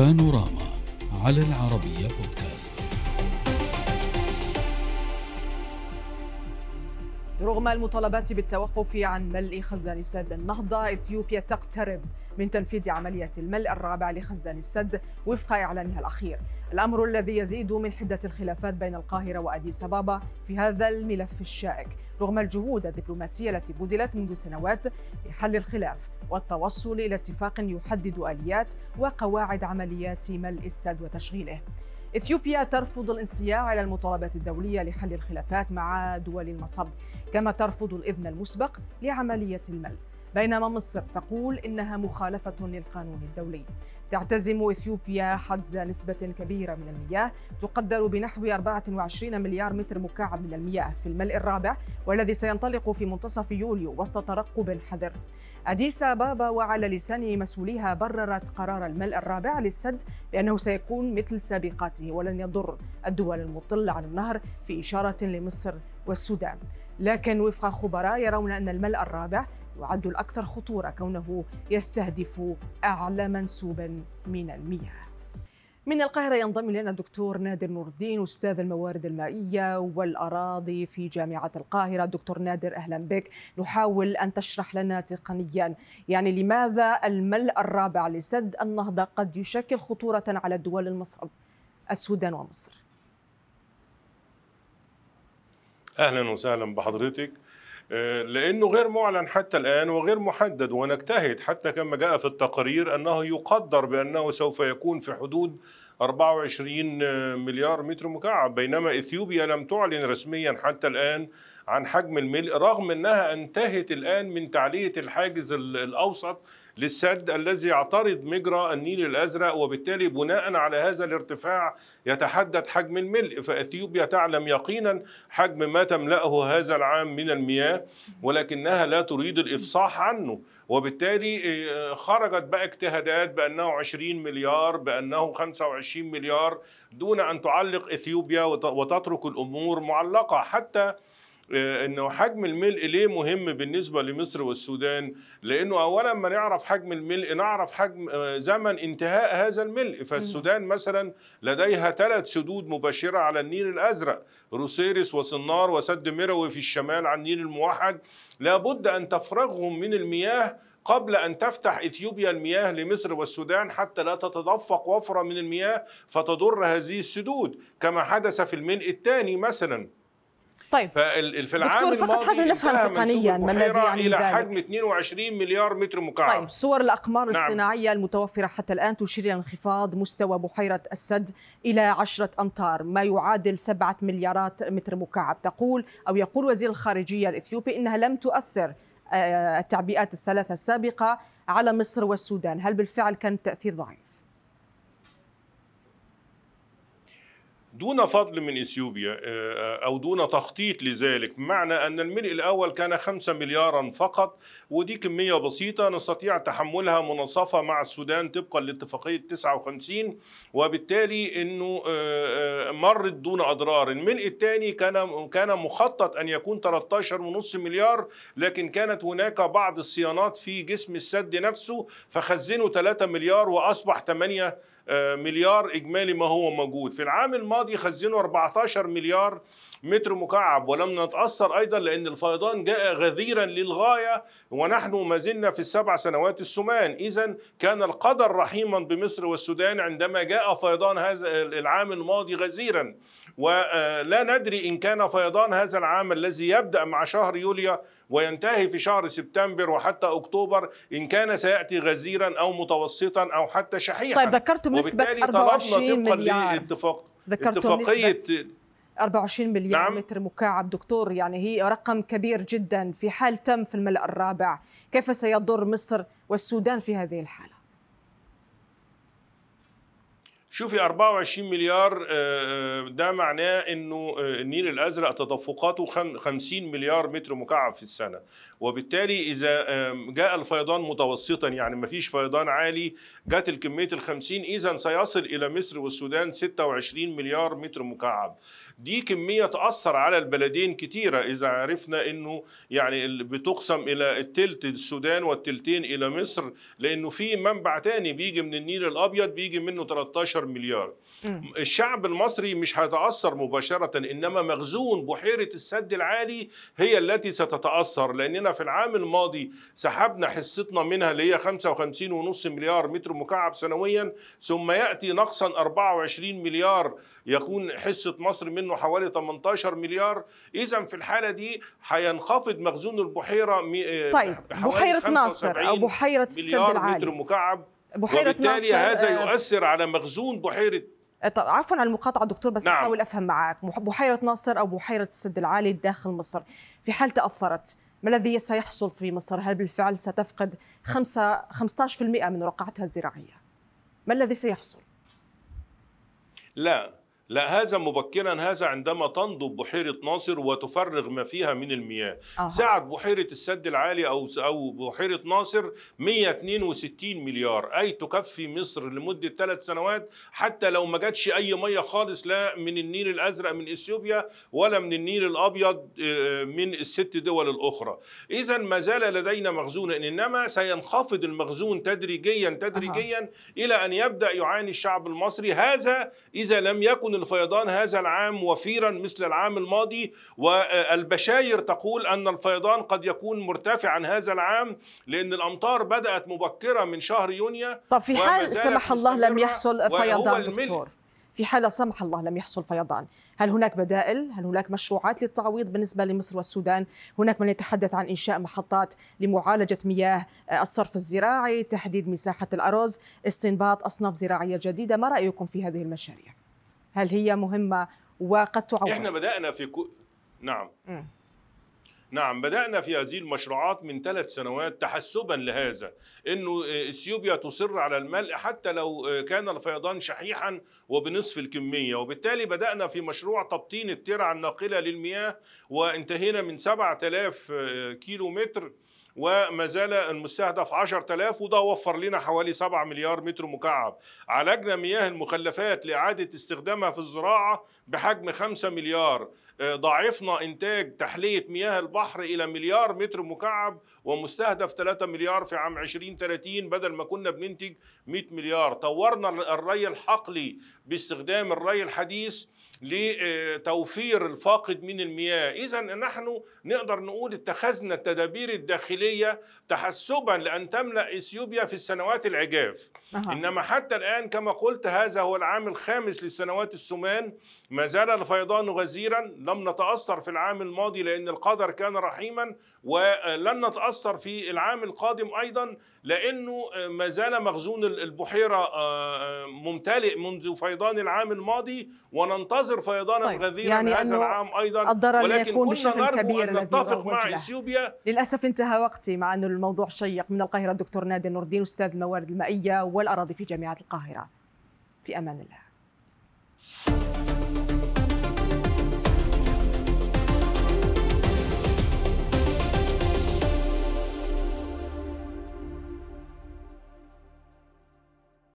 بانوراما على العربية بودكاست. رغم المطالبات بالتوقف عن ملء خزان السد النهضة إثيوبيا تقترب من تنفيذ عملية الملء الرابع لخزان السد وفق إعلانها الأخير. الأمر الذي يزيد من حدة الخلافات بين القاهرة وأديس أبابا في هذا الملف الشائك. رغم الجهود الدبلوماسية التي بذلت منذ سنوات لحل الخلاف والتوصل إلى اتفاق يحدد آليات وقواعد عمليات ملء السد وتشغيله. إثيوبيا ترفض الانصياع إلى المطالبات الدولية لحل الخلافات مع دول المصب كما ترفض الإذن المسبق لعملية الملء. بينما مصر تقول إنها مخالفة للقانون الدولي. تعتزم إثيوبيا حجز نسبة كبيرة من المياه تقدر بنحو 24 مليار متر مكعب من المياه في الملء الرابع والذي سينطلق في منتصف يوليو وسط ترقب حذر. أديس أبابا وعلى لسان مسؤوليها بررت قرار الملء الرابع للسد بأنه سيكون مثل سابقاته ولن يضر الدول المطلة على النهر في إشارة لمصر والسودان. لكن وفق خبراء يرون أن الملء الرابع يعد الأكثر خطورة كونه يستهدف أعلى منسوبا من المياه. من القاهرة ينضم إلينا الدكتور نادر نور الدين أستاذ الموارد المائية والأراضي في جامعة القاهرة. دكتور نادر أهلا بك. نحاول أن تشرح لنا تقنيا يعني لماذا الملء الرابع لسد النهضة قد يشكل خطورة على الدول المصب السودان ومصر؟ أهلا وسهلا بحضرتك. لأنه غير معلن حتى الآن وغير محدد ونجتهد حتى كما جاء في التقارير أنه يقدر بأنه سوف يكون في حدود 24 مليار متر مكعب بينما إثيوبيا لم تعلن رسميا حتى الآن عن حجم الملء رغم أنها انتهت الآن من تعلية الحاجز الأوسط للسد الذي يعترض مجرى النيل الأزرق وبالتالي بناء على هذا الارتفاع يتحدد حجم الملء. فإثيوبيا تعلم يقينا حجم ما تملأه هذا العام من المياه ولكنها لا تريد الإفصاح عنه. وبالتالي خرجت بقى اجتهادات بأنه 20 مليار بأنه 25 مليار دون أن تعلق إثيوبيا وتترك الأمور معلقة. حتى إنه حجم الملء ليه مهم بالنسبة لمصر والسودان؟ لأنه اولا ما نعرف حجم الملء نعرف حجم زمن انتهاء هذا الملء. فالسودان مثلا لديها ثلاث سدود مباشرة على النيل الأزرق روسيرس وصنار وسد مروي في الشمال على النيل الموحد. لابد أن تفرغهم من المياه قبل أن تفتح إثيوبيا المياه لمصر والسودان حتى لا تتدفق وفرة من المياه فتضر هذه السدود كما حدث في الملء الثاني مثلا. طيب. في العام دكتور فقط حتى نفهم تقنيا ما الذي يعني إلى ذلك. حجم 22 مليار متر مكعب طيب. صور الأقمار نعم. الاصطناعيه المتوفرة حتى الآن تشير إلى انخفاض مستوى بحيرة السد إلى 10 أمتار ما يعادل 7 مليارات متر مكعب. تقول أو يقول وزير الخارجية الإثيوبي إنها لم تؤثر التعبئات الثلاثة السابقة على مصر والسودان. هل بالفعل كان التأثير ضعيف؟ دون فضل من إثيوبيا أو دون تخطيط لذلك بمعنى أن الملء الأول كان 5 مليارا فقط ودي كميه بسيطة نستطيع تحملها مناصفه مع السودان طبقا لاتفاقية 59 وبالتالي إنه مرت دون أضرار. الملء الثاني كان كان مخطط أن يكون 13.5 مليار لكن كانت هناك بعض الصيانات في جسم السد نفسه فخزنوا 3 مليار وأصبح 8 مليار إجمالي ما هو موجود. في العام الماضي خزنوا 14 مليار متر مكعب ولم نتأثر أيضا لأن الفيضان جاء غزيرا للغاية ونحن ما زلنا في السبع سنوات السمان. اذا كان القدر رحيما بمصر والسودان عندما جاء فيضان هذا العام الماضي غزيرا ولا ندري إن كان فيضان هذا العام الذي يبدأ مع شهر يوليو وينتهي في شهر سبتمبر وحتى أكتوبر إن كان سيأتي غزيرا أو متوسطا أو حتى شحيحا. طيب ذكرتم نسبة 24 مليار. اتفاق ذكرتم اتفاقية نسبة 24 مليار نعم. متر مكعب. دكتور يعني هي رقم كبير جدا في حال تم في الملأ الرابع. كيف سيضر مصر والسودان في هذه الحالة؟ شوفي 24 مليار ده معناه إنه النيل الأزرق تدفقاته 50 مليار متر مكعب في السنة. وبالتالي إذا آم، جاء الفيضان متوسطا يعني ما فيش فيضان عالي جات الكمية ال 50 اذا سيصل إلى مصر والسودان 26 مليار متر مكعب. دي كمية تأثر على البلدين كتيرة إذا عرفنا إنه يعني بتقسم إلى التلت السودان والتلتين إلى مصر لأنه في منبع تاني بيجي من النيل الأبيض بيجي منه 13 مليار. الشعب المصري مش هيتأثر مباشرة إنما مخزون بحيرة السد العالي هي التي ستتأثر في العام الماضي سحبنا حصتنا منها اللي هي 55.5 مليار متر مكعب سنويا ثم يأتي نقصا 24 مليار يكون حصة مصر منه حوالي 18 مليار اذا في الحالة دي هينخفض مخزون البحيرة مي- طيب، بحيرة ناصر أو 75 بحيرة السد العالي. متر مكعب بحيرة وبالتالي ناصر هذا آه، يؤثر على مخزون بحيرة طب عفوا على المقاطعة دكتور بس نعم. أحاول أفهم معك بحيرة ناصر أو بحيرة السد العالي داخل مصر في حال تأثرت ما الذي سيحصل في مصر؟ هل بالفعل ستفقد خمسة 15% من رقعتها الزراعية؟ ما الذي سيحصل؟ لا لا هذا مبكرا هذا عندما تنضب بحيرة ناصر وتفرغ ما فيها من المياه. أها. سعة بحيرة السد العالي أو أو بحيرة ناصر 162 مليار. أي تكفي مصر لمدة ثلاث سنوات؟ حتى لو ما جاتش أي مية خالص لا من النيل الأزرق من إثيوبيا ولا من النيل الأبيض آه، من الست دول الأخرى. إذا ما زال لدينا مخزون إنما سينخفض المخزون تدريجيا تدريجيا إلى أن يبدأ يعاني الشعب المصري. هذا إذا لم يكن الفيضان هذا العام وفيرا مثل العام الماضي والبشاير تقول أن الفيضان قد يكون مرتفعا هذا العام لأن الأمطار بدأت مبكرة من شهر يونيو. طب في حال سمح الله لم يحصل فيضان. دكتور. في حال لا سمح الله لم يحصل فيضان هل هناك بدائل؟ هل هناك مشروعات للتعويض بالنسبة لمصر والسودان؟ هناك من يتحدث عن إنشاء محطات لمعالجة مياه الصرف الزراعي تحديد مساحة الأرز استنباط أصناف زراعية جديدة. ما رأيكم في هذه المشاريع؟ هل هي مهمة وقد تعوض إحنا بدأنا في كو... نعم مم. نعم بدأنا في هذه المشروعات من ثلاث سنوات تحسبا لهذا إنه إثيوبيا تصر على الملء حتى لو كان الفيضان شحيحا وبنصف الكمية وبالتالي بدأنا في مشروع تبطين الترع الناقلة للمياه وانتهينا من 7000 كيلو متر وما زال المستهدف 10000 وده وفر لنا حوالي 7 مليار متر مكعب. عالجنا مياه المخلفات لإعادة استخدامها في الزراعة بحجم 5 مليار. ضاعفنا إنتاج تحلية مياه البحر إلى مليار متر مكعب ومستهدف 3 مليار في عام 2030 بدل ما كنا بننتج 100 مليار. طورنا الري الحقلي باستخدام الري الحديث لتوفير الفاقد من المياه. إذا نحن نقدر نقول اتخذنا التدابير الداخلية تحسبا لأن تملأ إثيوبيا في السنوات العجاف. أها. إنما حتى الآن كما قلت هذا هو العام الخامس للسنوات السمان ما زال الفيضان غزيرا. لم نتأثر في العام الماضي لأن القدر كان رحيما. ولن نتأثر في العام القادم أيضا لأنه ما زال مخزون البحيرة ممتلئ منذ فيضان العام الماضي وننتظر فيضانا طيب، غزيرا يعني هذا العام أيضا. الضرر ولكن يكون بشكل كبير الذي نتفق مع. إثيوبيا. للأسف انتهى وقتي مع أن الموضوع شيق من القاهرة. الدكتور نادي نور الدين أستاذ الموارد المائية والأراضي في جامعة القاهرة. في أمان الله.